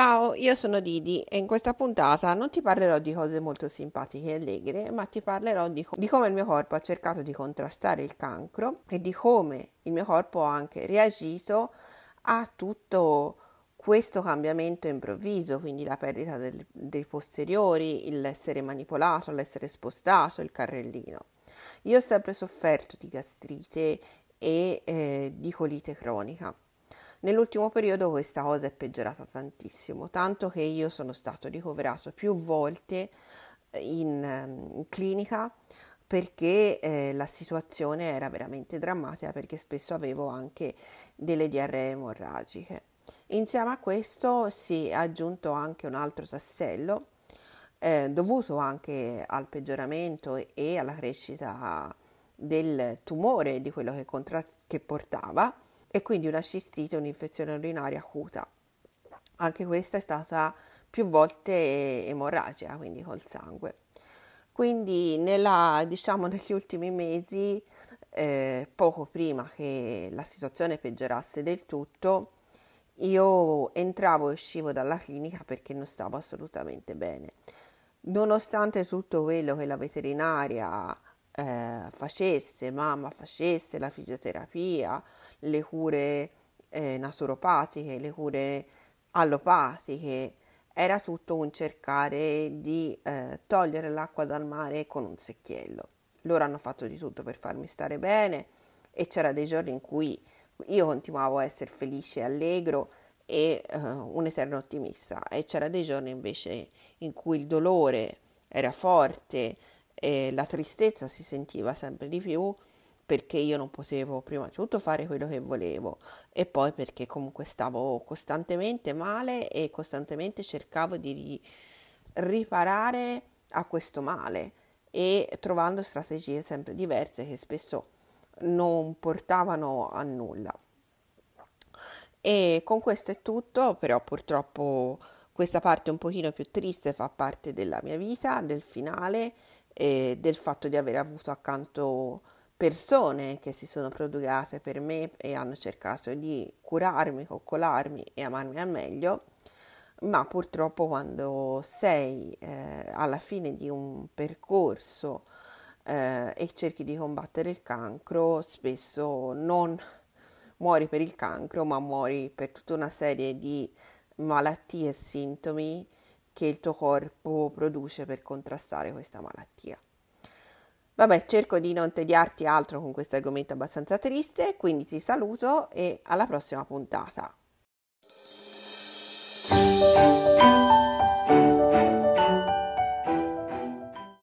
Ciao, io sono Didi e in questa puntata non ti parlerò di cose molto simpatiche e allegre, ma ti parlerò di, di, come il mio corpo ha cercato di contrastare il cancro e di come il mio corpo ha anche reagito a tutto questo cambiamento improvviso, quindi la perdita del, dei posteriori, l'essere manipolato, l'essere spostato, il carrellino. Io ho sempre sofferto di gastrite e eh, di colite cronica Nell'ultimo periodo questa cosa è peggiorata tantissimo, tanto che io sono stato ricoverato più volte eh, in, ehm, in clinica perché eh, la situazione era veramente drammatica perché spesso avevo anche delle diarree emorragiche. Insieme a questo si è aggiunto anche un altro tassello eh, dovuto anche al peggioramento e alla crescita del tumore di quello che, contra- che portava e quindi una cistite, un'infezione urinaria acuta. Anche questa è stata più volte emorragia, quindi col sangue. Quindi nella, diciamo, negli ultimi mesi, eh, poco prima che la situazione peggiorasse del tutto, io entravo e uscivo dalla clinica perché non stavo assolutamente bene. Nonostante tutto quello che la veterinaria eh, facesse, mamma facesse, la fisioterapia, le cure eh, naturopatiche, le cure allopatiche, era tutto un cercare di eh, togliere l'acqua dal mare con un secchiello. Loro hanno fatto di tutto per farmi stare bene e c'era dei giorni in cui io continuavo a essere felice e allegro e uh, un eterno ottimista e c'era dei giorni invece in cui il dolore era forte e la tristezza si sentiva sempre di più perché io non potevo prima di tutto fare quello che volevo e poi perché comunque stavo costantemente male e costantemente cercavo di riparare a questo male e trovando strategie sempre diverse che spesso non portavano a nulla. E con questo è tutto, però purtroppo questa parte un pochino più triste fa parte della mia vita, del finale e del fatto di aver avuto accanto persone che si sono prodigate per me e hanno cercato di curarmi, coccolarmi e amarmi al meglio, ma purtroppo quando sei eh, alla fine di un percorso eh, e cerchi di combattere il cancro, spesso non muori per il cancro, ma muori per tutta una serie di malattie e sintomi che il tuo corpo produce per contrastare questa malattia. Vabbè, cerco di non tediarti altro con questo argomento abbastanza triste, quindi ti saluto e alla prossima puntata.